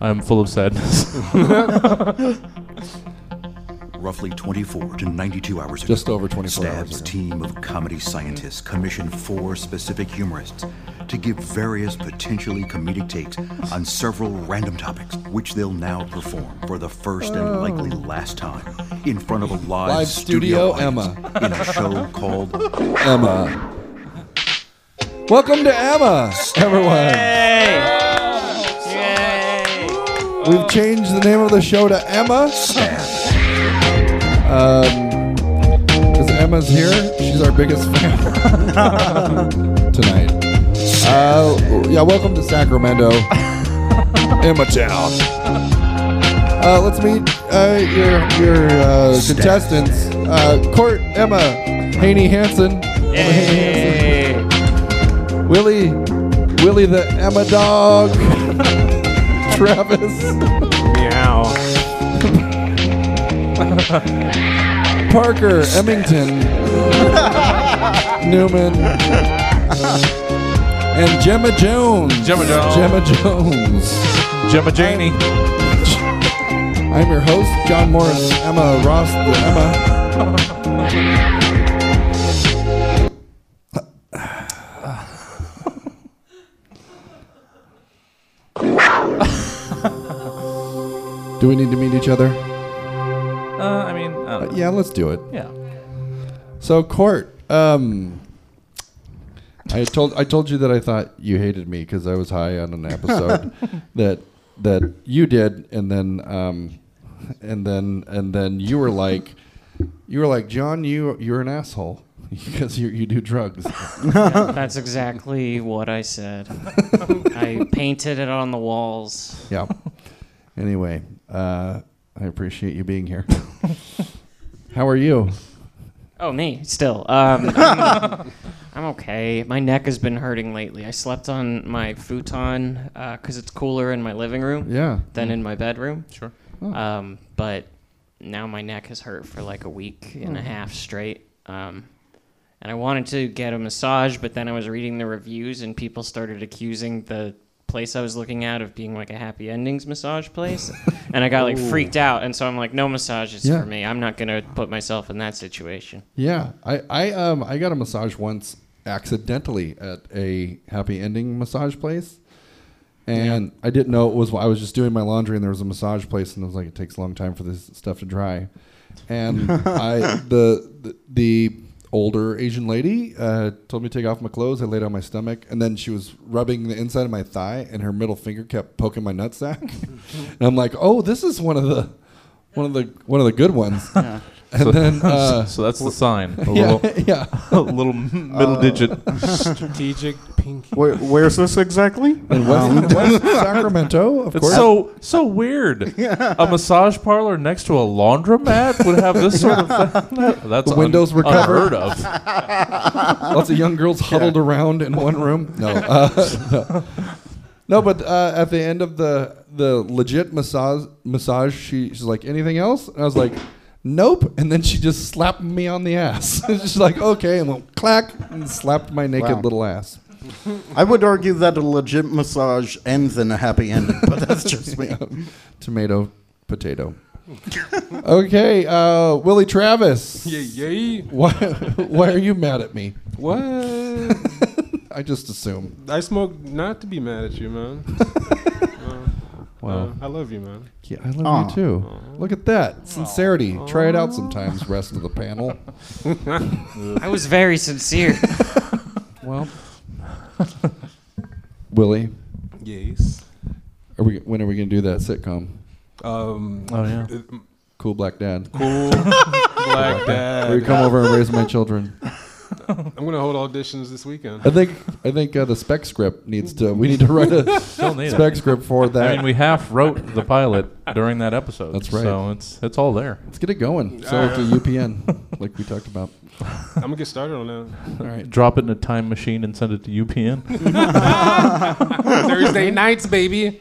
I'm full of sadness. Roughly 24 to 92 hours ago, Just over 24 Stab's hours ago. team of comedy scientists commissioned four specific humorists to give various potentially comedic takes on several random topics, which they'll now perform for the first and likely last time in front of a live, Live studio audience in a show called Emma. Welcome to Emma, everyone. We've changed the name of the show to Emma. Um, because Emma's here. She's our biggest fan tonight. Uh, yeah, welcome to Sacramento, Emma Town. Uh, let's meet uh, your your uh, contestants. Uh, Court Emma Haney Hansen. Emma Haney Hansen. Willie Willie the Emma dog. Travis. Meow. Parker Emmington. Newman. And Gemma Jones. Gemma Jones. Gemma Jones. Gemma Janey. I'm your host, John Morris, Emma Ross, Emma. Do we need to meet each other? Uh, I mean, I know. Yeah, let's do it. yeah. So, Court, um, I told I told you that I thought you hated me because I was high on an episode that that you did, and then um, and then and then you were like, you were like, John, you you're an asshole because you you do drugs. That's exactly what I said. I painted it on the walls. yeah. Anyway, uh, I appreciate you being here. How are you? Oh, me still. Um, I'm, I'm okay. My neck has been hurting lately. I slept on my futon because it's cooler in my living room Yeah. than in my bedroom. Sure. Um, but now my neck has hurt for like a week and a half straight. Um, and I wanted to get a massage, but then I was reading the reviews and people started accusing the place I was looking at of being like a happy endings massage place. and I got like freaked out. And so I'm like, no massages Yeah. for me. I'm not going to put myself in that situation. Yeah, I, I um I got a massage once accidentally at a happy ending massage place. And I didn't know it was I was just doing my laundry and there was a massage place and I was like it takes a long time for this stuff to dry. And I the, the the older Asian lady uh, told me to take off my clothes. I laid on my stomach and then she was rubbing the inside of my thigh and her middle finger kept poking my nutsack. and I'm like, "Oh, this is one of the one of the one of the good ones." And then uh, so that's the sign. A yeah, little, yeah. a little middle digit. Strategic pinky. Where, where's this exactly? In West, West Sacramento, of It's course. so so weird. A massage parlor next to a laundromat would have this sort of thing. That's The windows were covered. unheard of. Lots of young girls huddled around in one room. No, uh, no. No, but uh, at the end of the the legit massage, massage, she, she's like, "Anything else?" And I was like, "Nope." And then she just slapped me on the ass. she's like, "Okay," and went clack and slapped my naked Wow. little ass. I would argue that a legit massage ends in a happy ending, but that's just me. Tomato, potato. okay, uh, Willie Travis. Yay, yay. Why, why are you mad at me? What? I just assume. I smoke not to be mad at you, man. Uh, Wow. uh, I love you, man. Yeah, I love Aw. you too. Look at that sincerity. Try it out sometimes. Rest of the panel. I was very sincere. Well, Willie, Yes. are we? When are we gonna do that sitcom? Um, Oh yeah. Cool Black Dad. cool black Where you dad. come over and raise my children. I'm gonna hold auditions this weekend. I think I think uh, the spec script needs to. We need to write a need spec it. script for that. I mean, we half wrote the pilot during that episode. That's right. So it's it's all there. Let's get it going. Sell it to UPN, like we talked about. I'm gonna get started on that. All right. Drop it in a time machine and send it to UPN. Thursday nights, baby.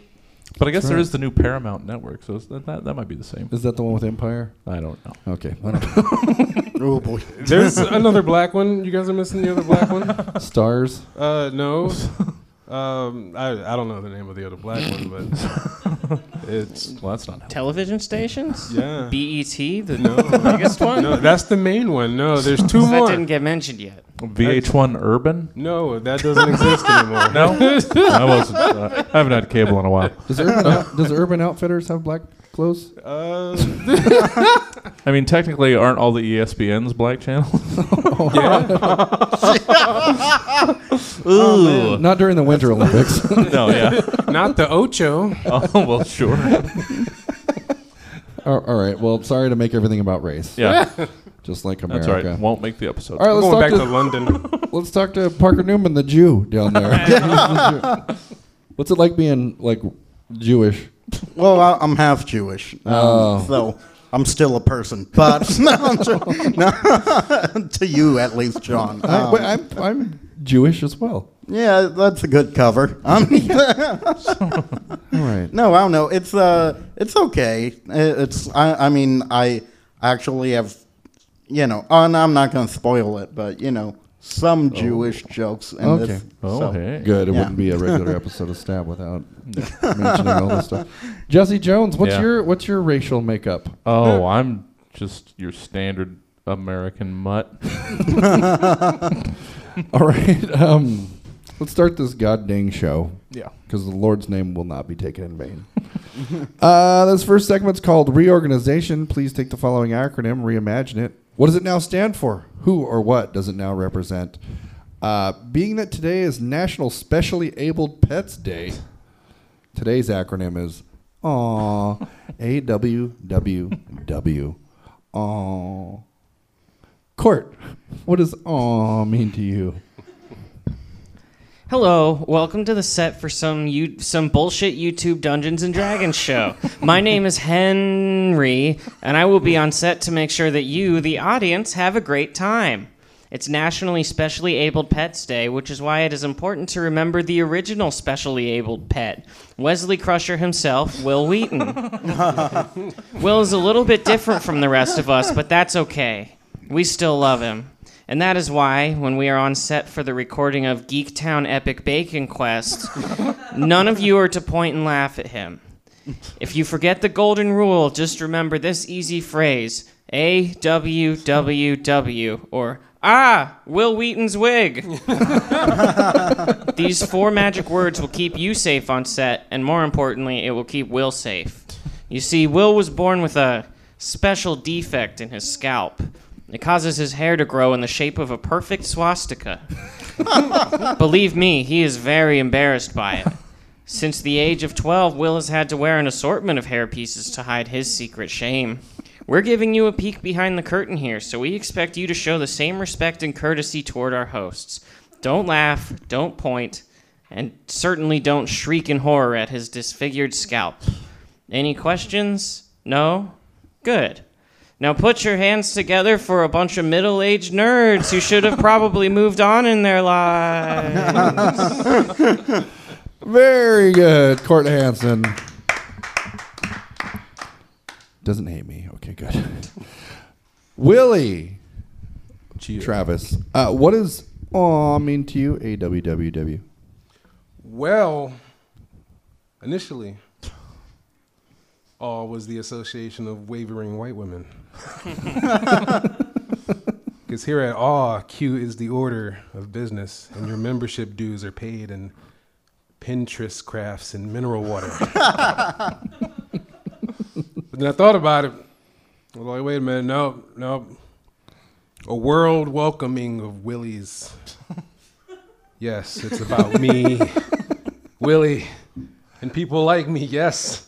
But I guess there right. is the new Paramount network, so it's- that, that that might be the same. Is that the one with Empire? I don't know. Okay. I don't Oh boy. There's another black one. You guys are missing the other black one. Stars. Uh, no. Um, I I don't know the name of the other black one, but it's Well, that's not. Television stations? yeah. BET, the No. biggest one? No, that's the main one. No, there's two more. that more. didn't get mentioned yet. VH1 Urban? No, that doesn't exist anymore. No, I wasn't. Uh, I haven't had cable in a while. Does Urban, Out- does Urban Outfitters have black clothes? Uh, I mean, technically, aren't all the ESPN's black channels? Ooh. Not during the Winter Olympics. no, yeah. not the Ocho. Oh well, sure. all all right. Well, sorry to make everything about race. Yeah, Just like America. that's America. right. Won't make the episode. All right, let's Going talk, back to, to London. let's talk to Parker Newman, the Jew down there. What's it like being like Jewish? Well, I, I'm half Jewish, um, Oh. so I'm still a person. But no, I'm sure- no, to you at least, John. I, Um, wait, I'm I'm Jewish as well. yeah, that's a good cover. Um, All right. no, I don't know. It's uh, it's okay. I- It's I, I mean, I actually have, you know, and I'm not going to spoil it, but you know, some Jewish jokes in Okay. this. Oh, so- hey. Good. It Yeah. wouldn't be a regular episode of Stab without mentioning all this stuff. Jesse Jones, what's Yeah. your what's your racial makeup? Oh, I'm just your standard American mutt. All right. Um, let's start this god dang show. Yeah. because the Lord's name will not be taken in vain. uh, this first segment's called Reorganization. Please take the following acronym, reimagine it. What does it now stand for? Who or what does it now represent? Uh, being that today is National Specially Abled Pets Day, today's acronym is AW, A W W W. Court, what does aw mean to you? Hello, welcome to the set for some you some bullshit YouTube Dungeons and Dragons show. My name is Henry, and I will be on set to make sure that you, the audience, have a great time. It's Nationally Specially Abled Pets Day, which is why it is important to remember the original specially abled pet, Wesley Crusher himself, Wil Wheaton. Will is a little bit different from the rest of us, but that's okay. We still love him. And that is why, when we are on set for the recording of Geektown Epic Bacon Quest, none of you are to point and laugh at him. If you forget the golden rule, just remember this easy phrase A W W W or Ah, Wil Wheaton's wig. These four magic words will keep you safe on set, and more importantly, it will keep Will safe. You see, Will was born with a special defect in his scalp. It causes his hair to grow in the shape of a perfect swastika. Believe me, he is very embarrassed by it. Since the age of 12, Will has had to wear an assortment of hair pieces to hide his secret shame. We're giving you a peek behind the curtain here, so we expect you to show the same respect and courtesy toward our hosts. Don't laugh, don't point, and certainly don't shriek in horror at his disfigured scalp. Any questions? No? Good. Now put your hands together for a bunch of middle aged nerds who should have probably moved on in their lives. Very good, Court Hansen. Doesn't hate me. Okay, good. Willie Travis, uh, what does aw mean to you? A W W W. Well, initially, all was the Association of Wavering White Women. Because here at Awe, Q is the order of business, and your membership dues are paid in Pinterest crafts and mineral water. but then I thought about it. I was like, wait a minute, no, no. A world welcoming of Willies. Yes, it's about me, Willie, and people like me, yes.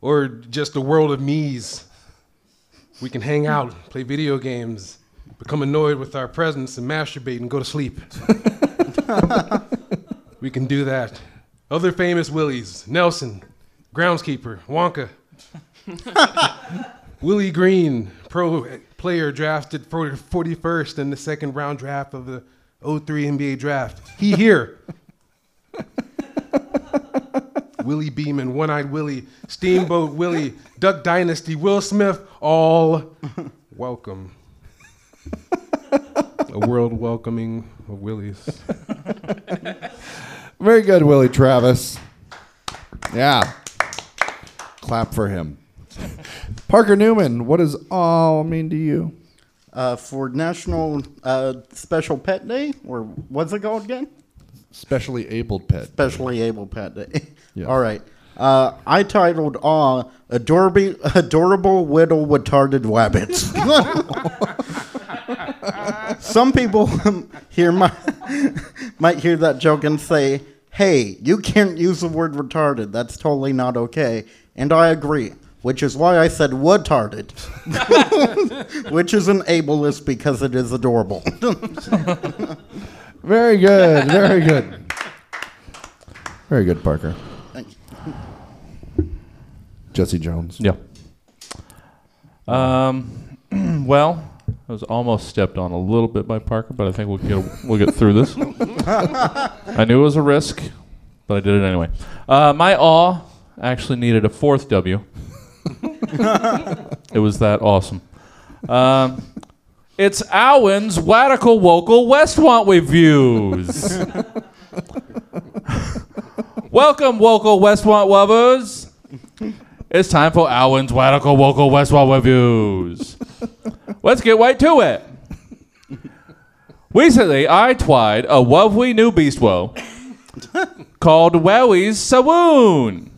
Or just a world of me's. We can hang out, play video games, become annoyed with our presence, and masturbate and go to sleep. we can do that. Other famous Willies Nelson, Groundskeeper, Wonka, Willie Green, pro player drafted for 41st in the second round draft of the 03 NBA draft. He here. Willie Beamen, One Eyed Willie, Steamboat Willie, Duck Dynasty, Will Smith, all welcome. A world welcoming of Willies. Very good, Willie Travis. Yeah. Clap for him. Parker Newman, what does all mean to you? Uh, for National uh, Special Pet Day, or what's it called again? Specially abled pet. Specially Able Pet Day. Yeah. All right. Uh, I titled Aw, adorable, adorable Whittle Retarded Wabbits. Some people here might, might hear that joke and say, hey, you can't use the word retarded. That's totally not okay. And I agree, which is why I said woodtarded, which is an ableist because it is adorable. Very good. Very good. Very good, Parker. Thank Jesse Jones. Yeah. Um. well, I was almost stepped on a little bit by Parker, but I think we'll get we'll get through this. I knew it was a risk, but I did it anyway. Uh, my awe actually needed a fourth W. it was that awesome. Um, it's Owen's Radical Wocal Westwant Reviews. Welcome, Wocal Westwant lovers. It's time for Owen's Radical Wocal Westwant Reviews. Let's get right to it. Recently, I tried a lovely new bistro called Wally's Saloon.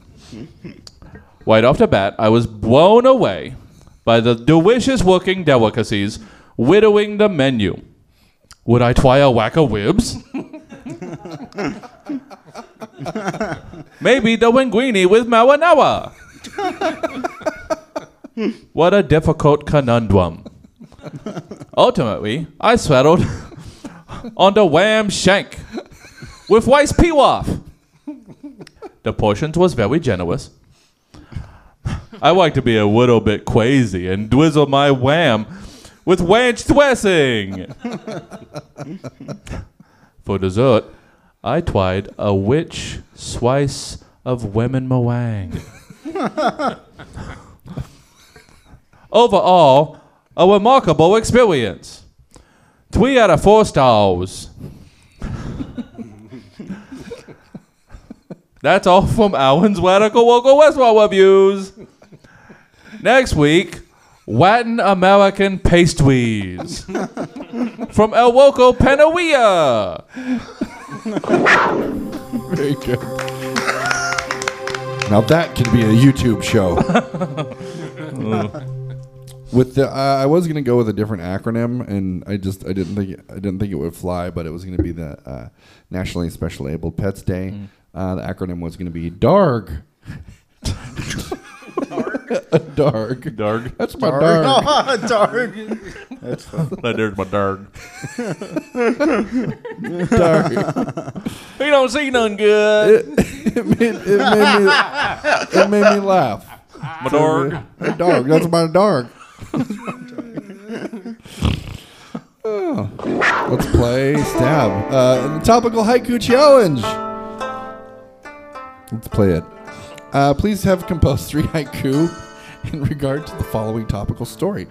Right off the bat, I was blown away by the delicious looking delicacies widowing the menu. Would I try a whack of ribs? Maybe the linguine with marinara. what a difficult conundrum. Ultimately, I settled on the wham shank with rice pilaf. The portions was very generous. I like to be a little bit crazy and drizzle my wham with ranch dressing. For dessert, I tried a witch slice of women meringue. Overall, a remarkable experience. Three out of four stars. That's all from Alan's Radical Local Westwall Reviews. Next week, Latin American pastries from El Loco Panawea. Very good. Now that can be a YouTube show. with the, uh, I was gonna go with a different acronym, and I just I didn't think I didn't think it would fly, but it was gonna be the uh, Nationally Special Abled Pets Day. Uh, the acronym was gonna be DARG. Darg. Darg. That's my darg. Dark. That's fun. There's my darg. Dark. He don't see none good. It made, it, made me, it made me laugh. My darg. Hey, dog. That's my dog. Oh. Let's play stab. Uh, the topical haiku challenge. Let's play it. Uh, please have composed three haiku in regard to the following topical story.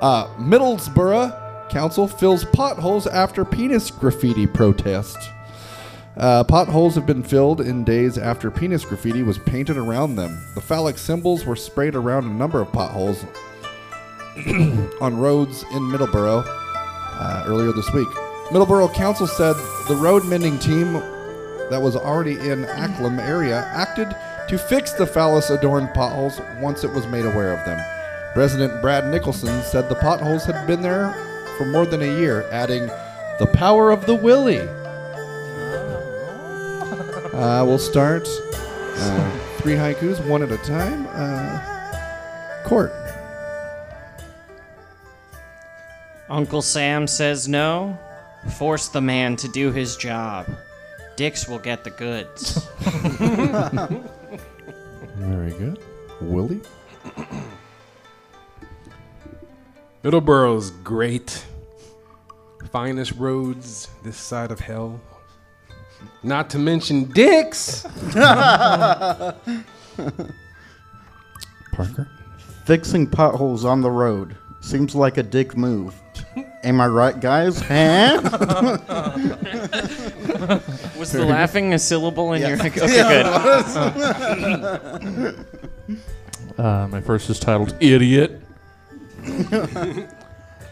Uh, Middlesbrough Council fills potholes after penis graffiti protest. Uh, potholes have been filled in days after penis graffiti was painted around them. The phallic symbols were sprayed around a number of potholes on roads in Middleborough uh, earlier this week. Middleborough Council said the road mending team that was already in Acklam area acted to fix the phallus adorned potholes once it was made aware of them. President Brad Nicholson said the potholes had been there for more than a year, adding, The power of the willy. Uh, we'll start uh, three haikus, one at a time. Uh, court. Uncle Sam says no. Force the man to do his job. Dix will get the goods. Very good. Willie. Middleborough's great. Finest roads this side of hell. Not to mention dicks. Parker. Fixing potholes on the road seems like a dick move. Am I right, guys? Huh? Was the laughing a syllable in your? Okay, good. Uh, my first is titled Idiot.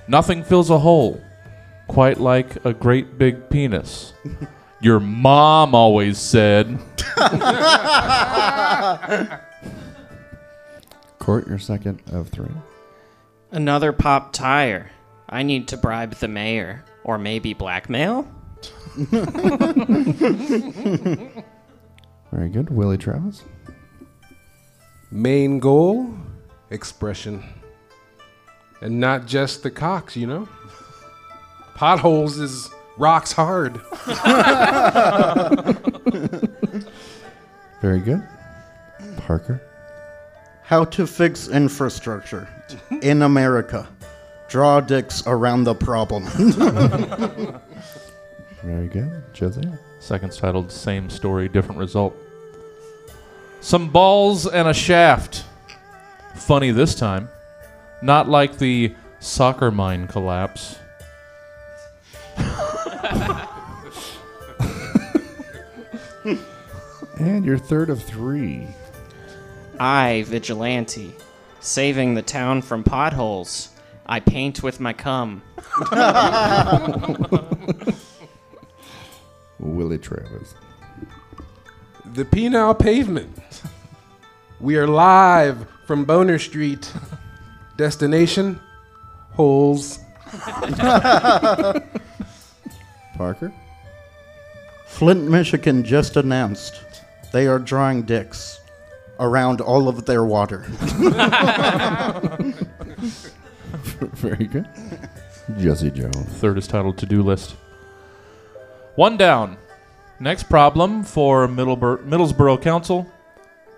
Nothing fills a hole quite like a great big penis. Your mom always said. Court, your second of three. Another pop tire. I need to bribe the mayor, or maybe blackmail. Very good. Willie Travis. Main goal, expression. And not just the cocks, you know? Potholes is rocks hard. Very good. Parker. How to fix infrastructure in America. Draw dicks around the problem. Very good. Jose. Second's titled Same Story, Different Result. Some balls and a shaft. Funny this time. Not like the soccer mine collapse. And your third of three. I, vigilante, saving the town from potholes. I paint with my cum. Willie Travis. The penile pavement. We are live from Boner Street. Destination, holes. Parker. Flint, Michigan just announced they are drawing dicks around all of their water. Very good. Jesse Jones. Third is titled To Do List. One down. Next problem for Middlebur- Middlesbrough Council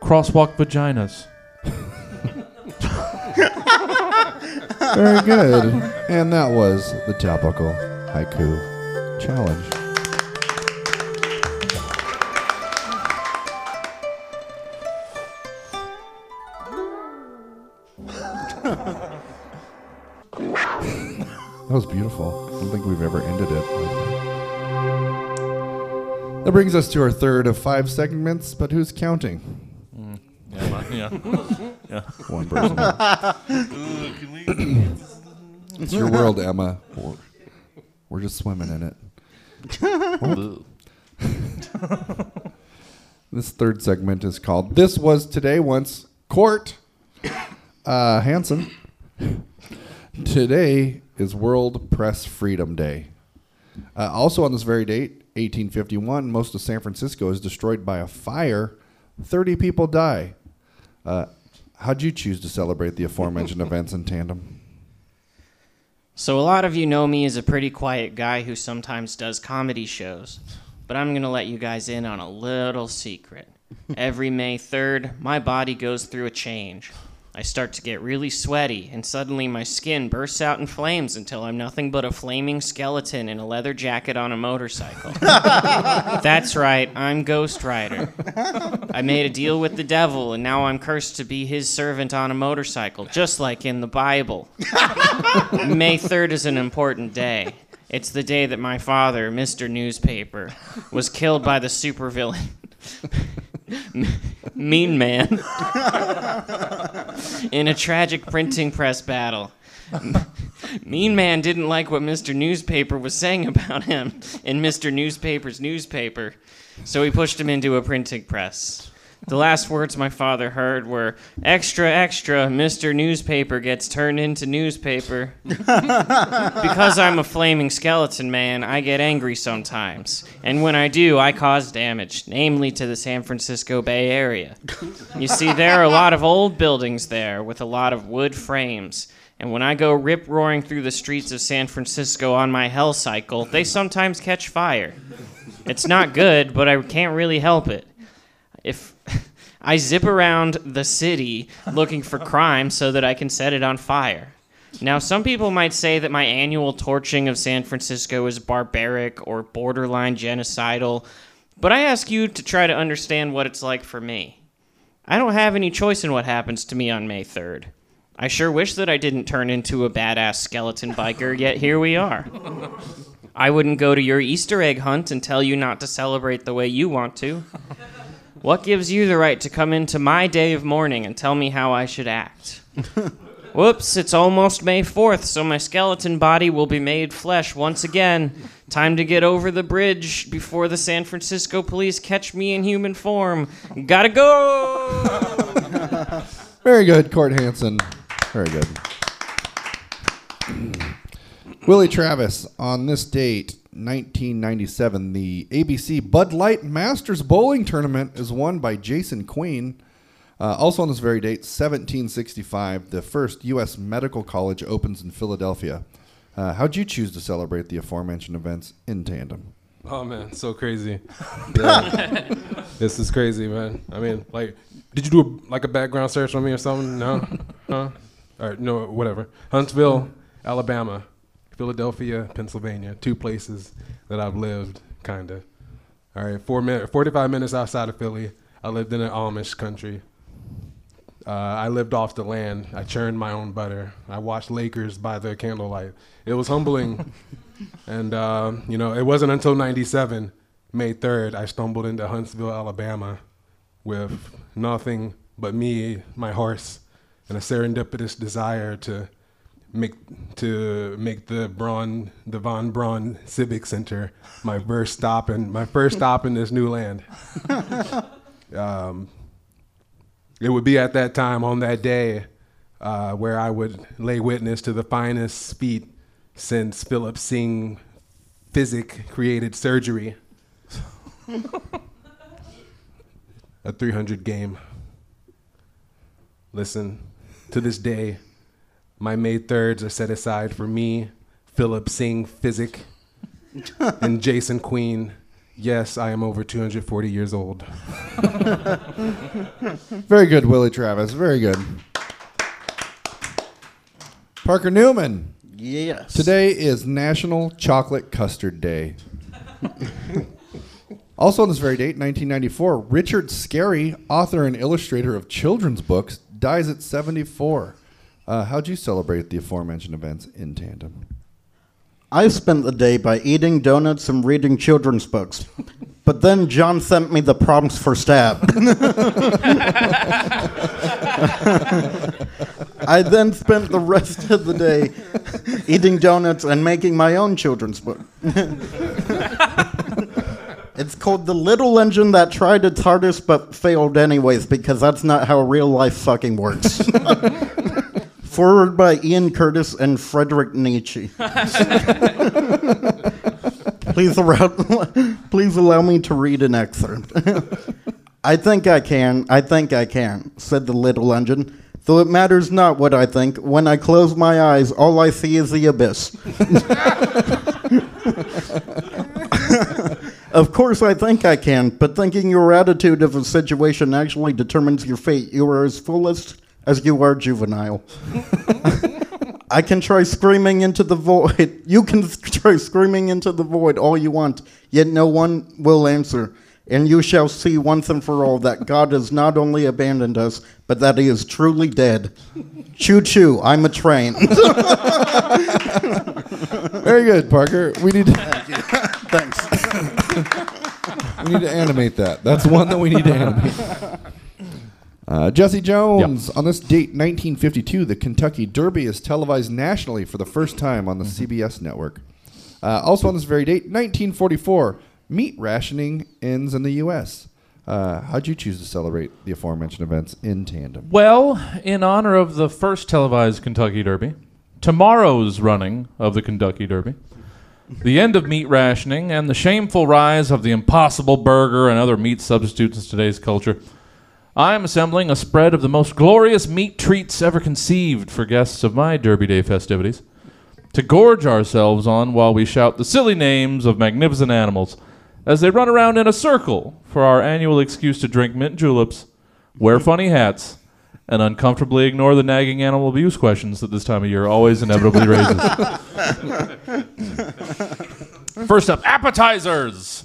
crosswalk vaginas. Very good. and that was the topical haiku challenge. That was beautiful. I don't think we've ever ended it. That brings us to our third of five segments, but who's counting? Yeah. yeah. One person. it's your world, Emma. We're, we're just swimming in it. This third segment is called This Was Today Once Court. Uh, Hanson. Today is World Press Freedom Day. Uh, also on this very date, 1851, most of San Francisco is destroyed by a fire. 30 people die. Uh, how'd you choose to celebrate the aforementioned events in tandem? So, a lot of you know me as a pretty quiet guy who sometimes does comedy shows. But I'm going to let you guys in on a little secret. Every May 3rd, my body goes through a change. I start to get really sweaty, and suddenly my skin bursts out in flames until I'm nothing but a flaming skeleton in a leather jacket on a motorcycle. That's right, I'm Ghost Rider. I made a deal with the devil, and now I'm cursed to be his servant on a motorcycle, just like in the Bible. May 3rd is an important day. It's the day that my father, Mr. Newspaper, was killed by the supervillain. mean Man. In a tragic printing press battle. Mean Man didn't like what Mr. Newspaper was saying about him in Mr. Newspaper's newspaper, so he pushed him into a printing press. The last words my father heard were, Extra, extra, Mr. Newspaper gets turned into newspaper. because I'm a flaming skeleton man, I get angry sometimes. And when I do, I cause damage, namely to the San Francisco Bay Area. You see, there are a lot of old buildings there with a lot of wood frames. And when I go rip roaring through the streets of San Francisco on my hell cycle, they sometimes catch fire. It's not good, but I can't really help it. If I zip around the city looking for crime so that I can set it on fire. Now, some people might say that my annual torching of San Francisco is barbaric or borderline genocidal, but I ask you to try to understand what it's like for me. I don't have any choice in what happens to me on May 3rd. I sure wish that I didn't turn into a badass skeleton biker, yet here we are. I wouldn't go to your Easter egg hunt and tell you not to celebrate the way you want to. What gives you the right to come into my day of mourning and tell me how I should act? Whoops, it's almost May 4th, so my skeleton body will be made flesh once again. Time to get over the bridge before the San Francisco police catch me in human form. Gotta go! Very good, Court Hansen. Very good. Willie Travis, on this date, 1997, the ABC Bud Light Masters Bowling Tournament is won by Jason Queen. Uh, also on this very date, 1765, the first U.S. Medical College opens in Philadelphia. Uh, how'd you choose to celebrate the aforementioned events in tandem? Oh man, so crazy. Yeah. this is crazy, man. I mean, like, did you do a, like a background search on me or something? No, huh? All right, no, whatever. Huntsville, Alabama, Philadelphia, Pennsylvania, two places that I've lived, kinda. All right, four minute, forty-five minutes outside of Philly. I lived in an Amish country. Uh, I lived off the land. I churned my own butter. I watched Lakers by the candlelight. It was humbling. and, uh, you know, it wasn't until 97, May 3rd, I stumbled into Huntsville, Alabama with nothing but me, my horse, and a serendipitous desire to make to make the Braun the Von Braun Civic Center my first stop and my first stop in this new land. um, it would be at that time on that day uh, where I would lay witness to the finest feat since Philip Syng Physick created surgery. A 300 game. Listen, to this day, my May 3rds are set aside for me, Philip Syng Physick, and Jason Queen. Yes, I am over 240 years old. Very good, Willie Travis. Very good. Parker Newman. Yes. Today is National Chocolate Custard Day. also on this very date, 1994, Richard Scarry, author and illustrator of children's books, dies at 74. Uh, how'd you celebrate the aforementioned events in tandem? I spent the day by eating donuts and reading children's books. But then John sent me the prompts for Stab. I then spent the rest of the day eating donuts and making my own children's book. it's called The Little Engine That Tried Its Hardest But Failed Anyways, because that's not how real life fucking works. Forward by Ian Curtis and Frederick Nietzsche. please, allow, please allow me to read an excerpt. I think I can, I think I can, said the little engine. Though it matters not what I think, when I close my eyes, all I see is the abyss. of course, I think I can, but thinking your attitude of a situation actually determines your fate, you are as fullest as you are juvenile. I can try screaming into the void. You can try screaming into the void all you want, yet no one will answer. And you shall see once and for all that God has not only abandoned us, but that he is truly dead. choo choo, I'm a train. Very good, Parker. We need to, Thanks. we need to animate that. That's one that we need to animate. Uh, Jesse Jones, on this date, 1952, the Kentucky Derby is televised nationally for the first time on the CBS network. Uh, also on this very date, 1944, meat rationing ends in the U.S. Uh, how'd you choose to celebrate the aforementioned events in tandem? Well, in honor of the first televised Kentucky Derby, tomorrow's running of the Kentucky Derby, the end of meat rationing, and the shameful rise of the impossible burger and other meat substitutes in today's culture, I am assembling a spread of the most glorious meat treats ever conceived for guests of my Derby Day festivities to gorge ourselves on while we shout the silly names of magnificent animals as they run around in a circle for our annual excuse to drink mint juleps, wear funny hats, and uncomfortably ignore the nagging animal abuse questions that this time of year always inevitably raises. First up, appetizers.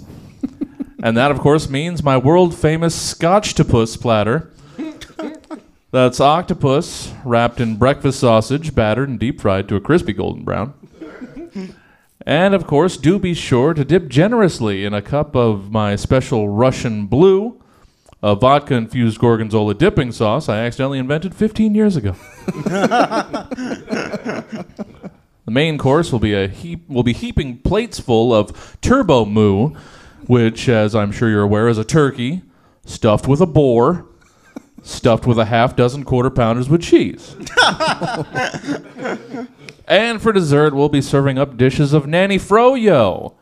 And that, of course, means my world famous Scotchtopus platter. That's octopus wrapped in breakfast sausage, battered and deep fried to a crispy golden brown. And of course, do be sure to dip generously in a cup of my special Russian blue, a vodka infused gorgonzola dipping sauce I accidentally invented 15 years ago. the main course will be a heap will be heaping plates full of turbo moo, which as I'm sure you're aware is a turkey stuffed with a boar, stuffed with a half dozen quarter pounders with cheese. And for dessert, we'll be serving up dishes of Nanny Froyo.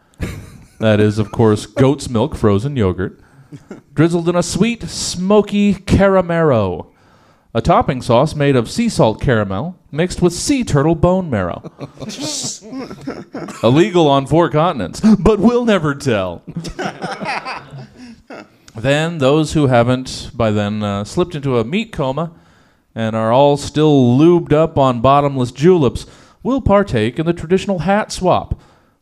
That is, of course, goat's milk frozen yogurt, drizzled in a sweet, smoky caramero. A topping sauce made of sea salt caramel mixed with sea turtle bone marrow. Illegal on four continents, but we'll never tell. then, those who haven't by then uh, slipped into a meat coma and are all still lubed up on bottomless juleps will partake in the traditional hat swap,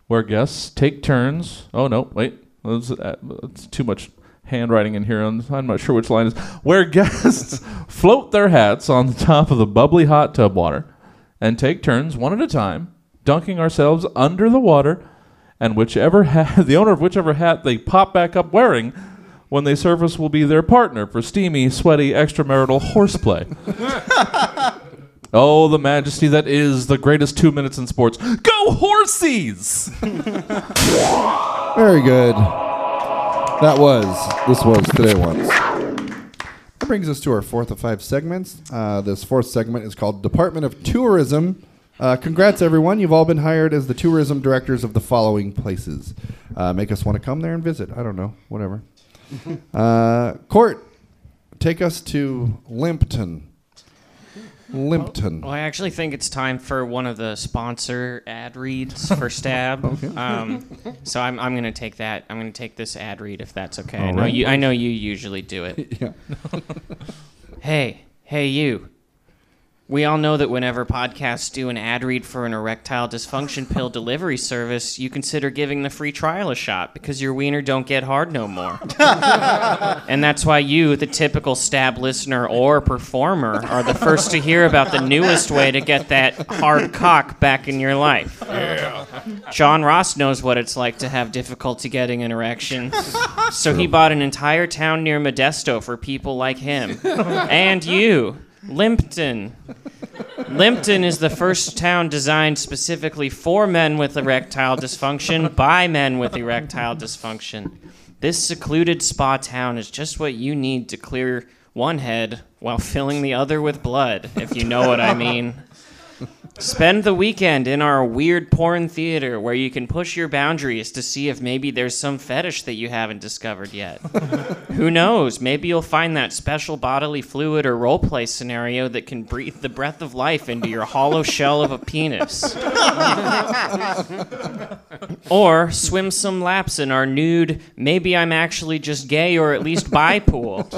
where guests take turns. Oh no, wait, that's, uh, that's too much handwriting in here. I'm, I'm not sure which line is. Where guests float their hats on the top of the bubbly hot tub water and take turns one at a time, dunking ourselves under the water, and whichever hat, the owner of whichever hat they pop back up wearing. When they surface, will be their partner for steamy, sweaty, extramarital horseplay. Oh, the majesty that is the greatest two minutes in sports. Go horsies! Very good. That was, this was Today Once. That brings us to our fourth of five segments. Uh, this fourth segment is called Department of Tourism. Uh, congrats, everyone. You've all been hired as the tourism directors of the following places. Uh, make us want to come there and visit. I don't know. Whatever. Uh, Court, take us to Limpton. Limpton. Well, I actually think it's time for one of the sponsor ad reads for Stab. um, so I'm, I'm going to take that. I'm going to take this ad read if that's okay. I know right. you. I know you usually do it. Yeah. Hey, hey, you. We all know that whenever podcasts do an ad read for an erectile dysfunction pill delivery service, you consider giving the free trial a shot because your wiener don't get hard no more. and that's why you, the typical stab listener or performer, are the first to hear about the newest way to get that hard cock back in your life. John Ross knows what it's like to have difficulty getting an erection. So he bought an entire town near Modesto for people like him. and you, Limpton. Limpton is the first town designed specifically for men with erectile dysfunction by men with erectile dysfunction. This secluded spa town is just what you need to clear one head while filling the other with blood, if you know what I mean. Spend the weekend in our weird porn theater where you can push your boundaries to see if maybe there's some fetish that you haven't discovered yet. Who knows? Maybe you'll find that special bodily fluid or roleplay scenario that can breathe the breath of life into your hollow shell of a penis. or swim some laps in our nude, maybe I'm actually just gay or at least bi pool.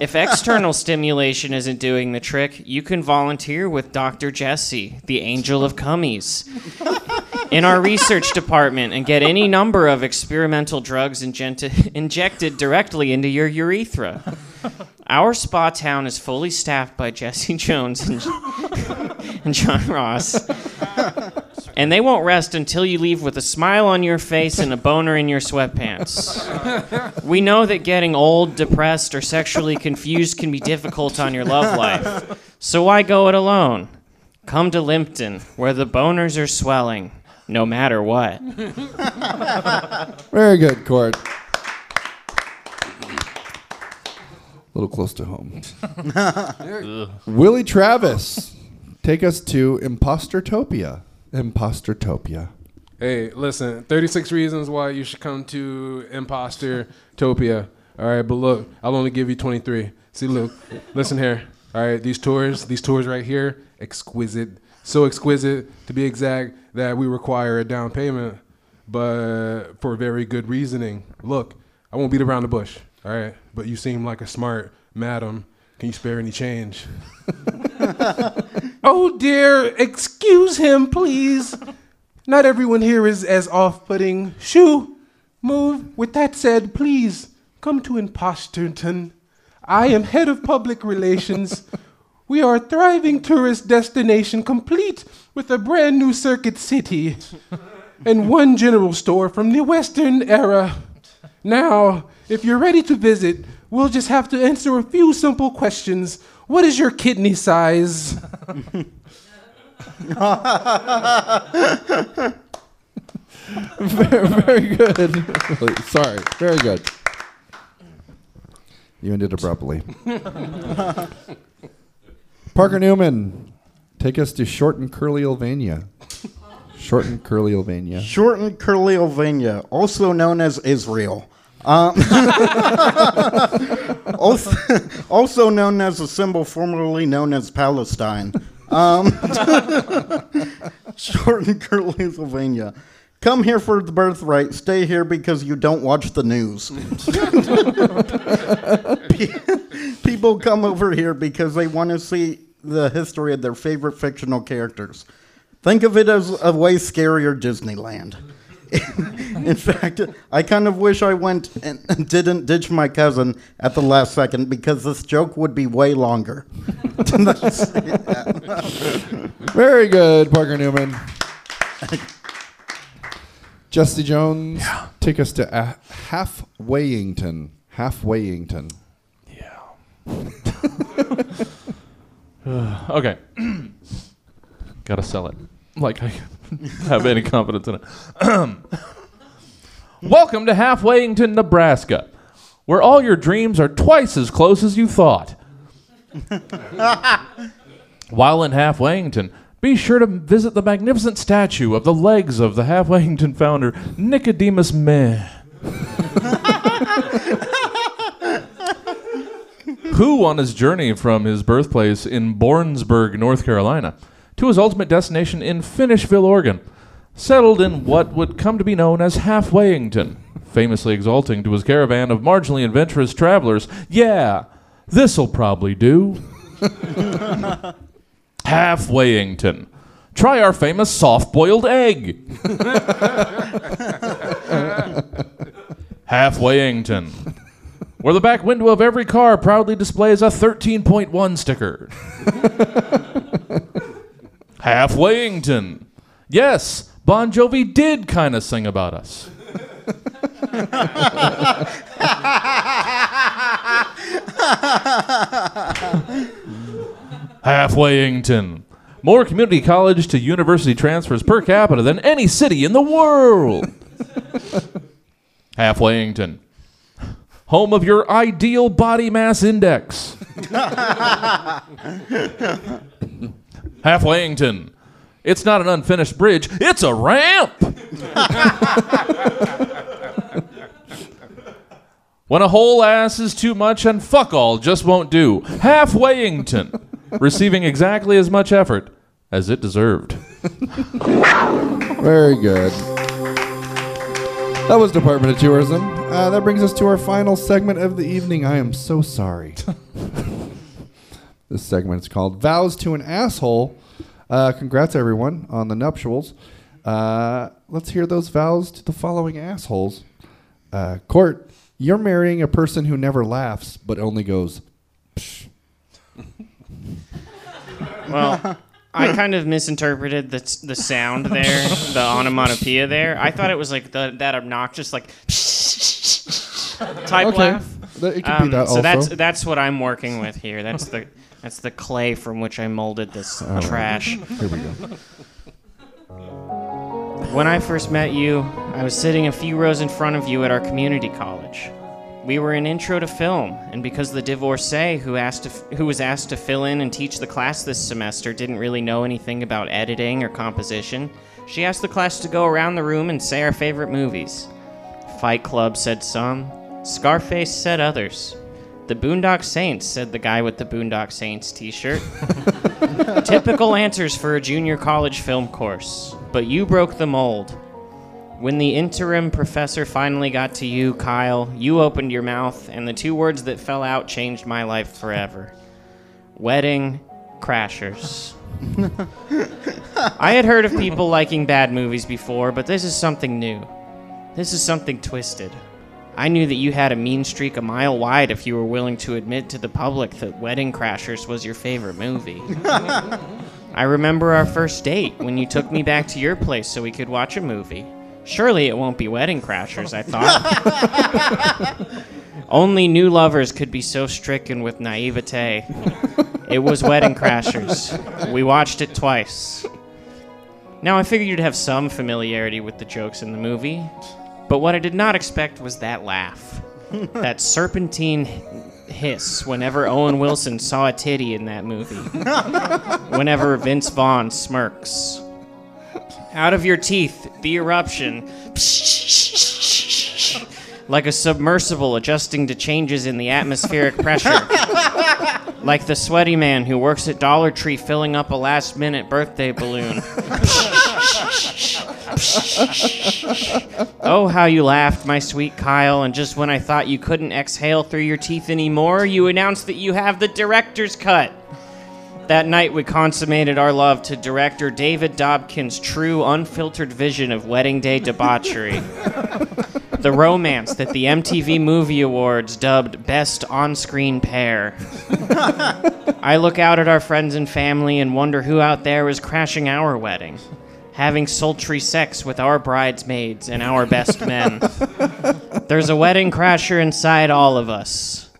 If external stimulation isn't doing the trick, you can volunteer with Dr. Jesse, the angel of cummies, in our research department and get any number of experimental drugs injected directly into your urethra. Our spa town is fully staffed by Jesse Jones and, and John Ross. And they won't rest until you leave with a smile on your face and a boner in your sweatpants. We know that getting old, depressed, or sexually confused can be difficult on your love life. So why go it alone? Come to Limpton, where the boners are swelling, no matter what. Very good, Court. A little close to home. Willie Travis, take us to Impostertopia. Impostertopia. Hey, listen, 36 reasons why you should come to Imposter Topia. All right, but look, I'll only give you 23. See, look, listen here. All right, these tours, these tours right here, exquisite. So exquisite, to be exact, that we require a down payment, but for very good reasoning. Look, I won't beat around the bush, all right? But you seem like a smart madam. Can you spare any change? oh dear, excuse him, please. Not everyone here is as off putting. Shoo, move. With that said, please come to Imposterton. I am head of public relations. We are a thriving tourist destination complete with a brand new circuit city and one general store from the Western era. Now, if you're ready to visit, we'll just have to answer a few simple questions. What is your kidney size? very, very good. Sorry, very good. You ended abruptly. Parker Newman, take us to Short and Curly Sylvania. Short and Curly Sylvania. Shortened Curleovania, also known as Israel. Um, also, also known as a symbol formerly known as Palestine. Um, Curly, Curleovania. Come here for the birthright. Stay here because you don't watch the news. People come over here because they want to see the history of their favorite fictional characters. Think of it as a way scarier Disneyland. In fact, I kind of wish I went and and didn't ditch my cousin at the last second because this joke would be way longer. Very good, Parker Newman. Jesse Jones, take us to uh, Halfwayington. Halfwayington. Yeah. Okay. Gotta sell it. Like I have any confidence in it. Welcome to Halfwayington, Nebraska, where all your dreams are twice as close as you thought. While in Halfwayington, be sure to visit the magnificent statue of the legs of the Halfwayington founder, Nicodemus Meh. who, on his journey from his birthplace in Bournesburg, North Carolina, to his ultimate destination in Finishville, Oregon, settled in what would come to be known as Halfwayington, famously exulting to his caravan of marginally adventurous travelers, Yeah, this'll probably do. Halfwayington. Try our famous soft boiled egg. Halfwayington where the back window of every car proudly displays a 13.1 sticker. Halfwayington. Yes, Bon Jovi did kind of sing about us. Halfwayington. More community college to university transfers per capita than any city in the world. Halfwayington home of your ideal body mass index. Halfwayington. It's not an unfinished bridge, it's a ramp. when a whole ass is too much and fuck all just won't do. Halfwayington. Receiving exactly as much effort as it deserved. Very good. That was Department of Tourism. Uh, that brings us to our final segment of the evening. I am so sorry. this segment is called Vows to an Asshole. Uh, congrats, everyone, on the nuptials. Uh, let's hear those vows to the following assholes. Uh, Court, you're marrying a person who never laughs, but only goes, Psh. Well, I kind of misinterpreted the the sound there, the onomatopoeia there. I thought it was like the, that obnoxious like type Okay. laugh. It could Um, be that so also. that's that's what I'm working with here. That's the that's the clay from which I molded this trash. Here we go. When I first met you, I was sitting a few rows in front of you at our community college. We were in intro to film, and because the divorcee who asked to f- who was asked to fill in and teach the class this semester didn't really know anything about editing or composition, she asked the class to go around the room and say our favorite movies. Fight Club said some, Scarface said others. The Boondock Saints said the guy with the Boondock Saints t-shirt. Typical answers for a junior college film course, but you broke the mold. When the interim professor finally got to you, Kyle, you opened your mouth, and the two words that fell out changed my life forever. Wedding Crashers. I had heard of people liking bad movies before, but this is something new. This is something twisted. I knew that you had a mean streak a mile wide if you were willing to admit to the public that Wedding Crashers was your favorite movie. I remember our first date when you took me back to your place so we could watch a movie. Surely it won't be Wedding Crashers, I thought. Only new lovers could be so stricken with naivete. It was Wedding Crashers. We watched it twice. Now, I figured you'd have some familiarity with the jokes in the movie, but what I did not expect was that laugh. that serpentine hiss whenever Owen Wilson saw a titty in that movie. whenever Vince Vaughn smirks. Out of your teeth, the eruption. Like a submersible adjusting to changes in the atmospheric pressure. like the sweaty man who works at Dollar Tree filling up a last minute birthday balloon. oh, how you laughed, my sweet Kyle, and just when I thought you couldn't exhale through your teeth anymore, you announced that you have the director's cut. That night, we consummated our love to director David Dobkin's true, unfiltered vision of wedding day debauchery. the romance that the MTV Movie Awards dubbed Best On Screen Pair. I look out at our friends and family and wonder who out there is crashing our wedding, having sultry sex with our bridesmaids and our best men. There's a wedding crasher inside all of us.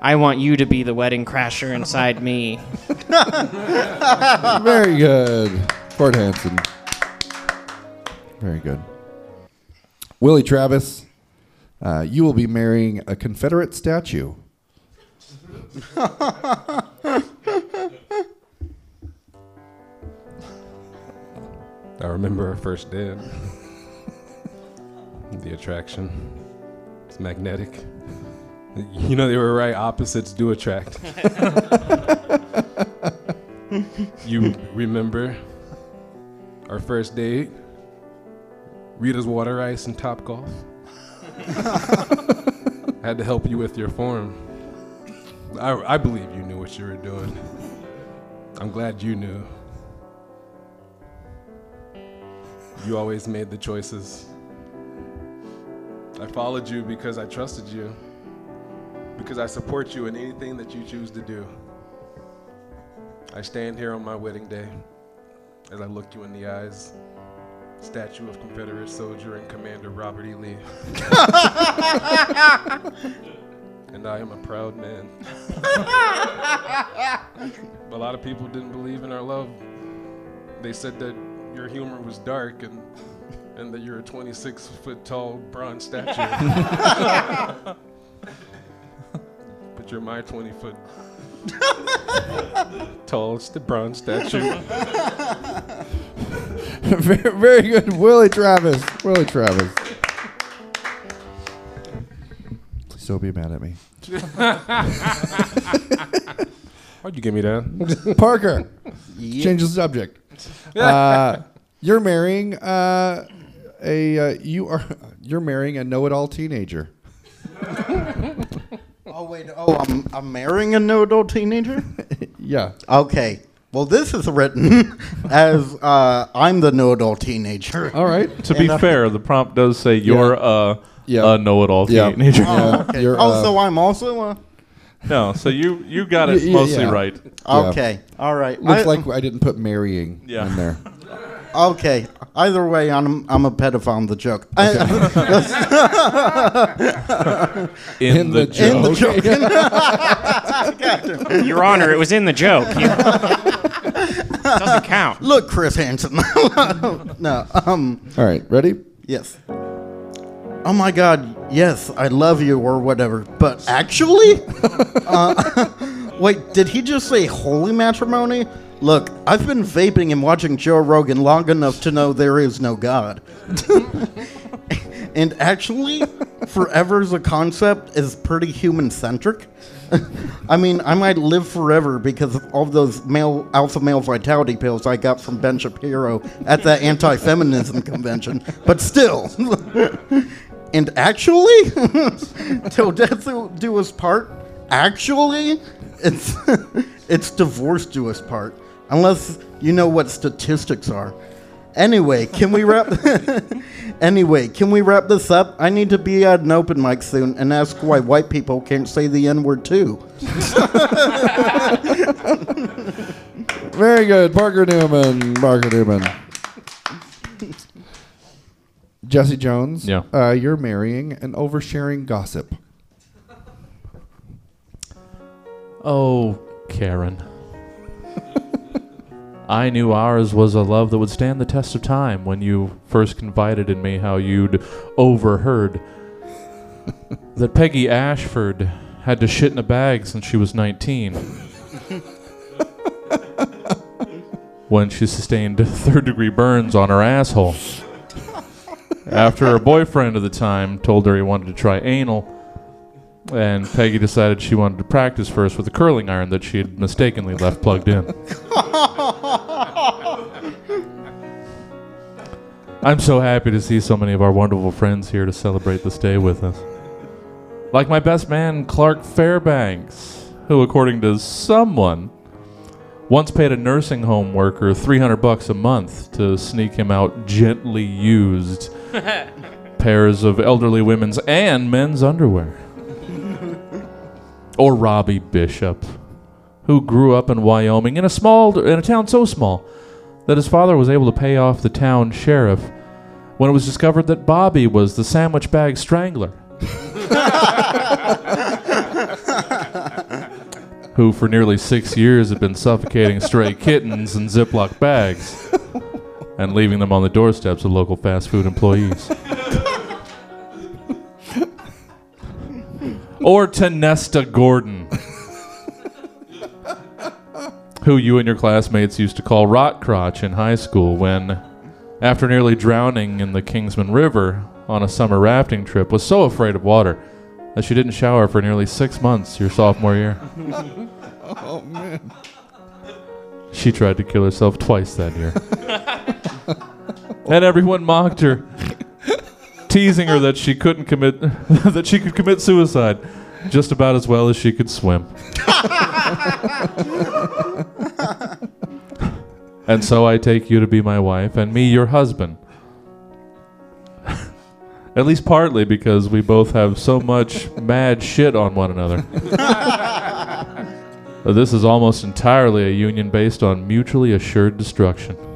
I want you to be the wedding crasher inside me. Very good. Court Hansen. Very good. Willie Travis, uh, you will be marrying a Confederate statue. I remember our first date. the attraction. It's magnetic. You know, they were right. Opposites do attract. you remember our first date? Rita's water ice and top golf. I had to help you with your form. I, I believe you knew what you were doing. I'm glad you knew. You always made the choices. I followed you because I trusted you because I support you in anything that you choose to do. I stand here on my wedding day as I look you in the eyes, statue of Confederate soldier and Commander Robert E. Lee. and I am a proud man. a lot of people didn't believe in our love. They said that your humor was dark and and that you're a 26 foot tall bronze statue but you're my 20 foot tallest bronze statue. very, very good. Willie Travis. Willie Travis. Please don't be mad at me. Why'd you get me that? Parker, change the subject. Uh, you're marrying uh, a uh, you are you're marrying a know-it-all teenager. Oh wait. Oh, I'm I'm marrying a no adult teenager. Yeah. Okay. Well, this is written as uh, I'm the no adult teenager. All right. To be And, uh, fair, the prompt does say you're a, Yeah. a know-it-all Yeah. teenager. Yeah. Okay. You're, oh, uh, so I'm also a. No, so you you got it Y- y- mostly yeah. right. Yeah. Okay. All right. Looks I- like I didn't put marrying Yeah. in there. Okay. Either way, I'm I'm a pedophile in the joke. I- In, In the, the joke. in the joke. Your Honor, it was in the joke. You- doesn't count. Look, Chris Hansen. no. Um. All right. Ready? Yes. Oh my God. Yes, I love you or whatever. But actually, uh, wait. Did he just say holy matrimony? Look, I've been vaping and watching Joe Rogan long enough to know there is no God. and actually, forever as a concept is pretty human centric. I mean, I might live forever because of all those male alpha male vitality pills I got from Ben Shapiro at that anti-feminism convention. But still, and actually, till death do us part. Actually, It's it's divorce do us part, unless you know what statistics are. Anyway, can we wrap? anyway, can we wrap this up? I need to be at an open mic soon and ask why white people can't say the N word too. Very good. Parker Newman. Parker Newman. Jesse Jones. Yeah. Uh, you're marrying an oversharing gossip. Oh, Karen. I knew ours was a love that would stand the test of time when you first confided in me how you'd overheard that Peggy Ashford had to shit in a bag since she was 19. when she sustained third degree burns on her asshole. After her boyfriend at the time told her he wanted to try anal, and Peggy decided she wanted to practice first with a curling iron that she had mistakenly left plugged in. I'm so happy to see so many of our wonderful friends here to celebrate this day with us. Like my best man, Clark Fairbanks, who, according to someone, once paid a nursing home worker 300 bucks a month to sneak him out gently used pairs of elderly women's and men's underwear. or Robbie Bishop, who grew up in Wyoming in a small in a town so small that his father was able to pay off the town sheriff when it was discovered that Bobby was the sandwich bag strangler. who for nearly six years had been suffocating stray kittens in Ziploc bags and leaving them on the doorsteps of local fast food employees. or Tanesta Gordon, who you and your classmates used to call Rot Crotch in high school when, after nearly drowning in the Kingsman River on a summer rafting trip, was so afraid of water that she didn't shower for nearly six months your sophomore year. Oh man. She tried to kill herself twice that year. and everyone mocked her, teasing her that she couldn't commit that she could commit suicide just about as well as she could swim. and so I take you to be my wife and me your husband. At least partly because we both have so much mad shit on one another. This is almost entirely a union based on mutually assured destruction.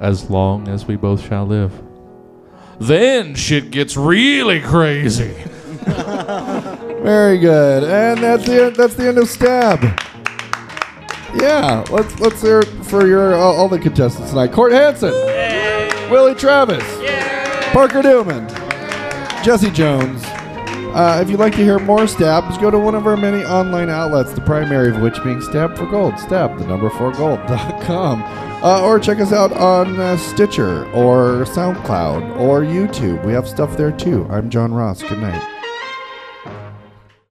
as long as we both shall live. Then shit gets really crazy. Very good. And that's the that's the end of stab. Yeah, let's let's hear it for your all, all the contestants tonight. Court Hansen, Willie Travis, Parker Newman, Jesse Jones. Uh, if you'd like to hear more stabs, go to one of our many online outlets, the primary of which being Stab for Gold, stab, the number 4 gold.com. Uh, or check us out on uh, Stitcher or SoundCloud or YouTube. We have stuff there too. I'm John Ross. Good night.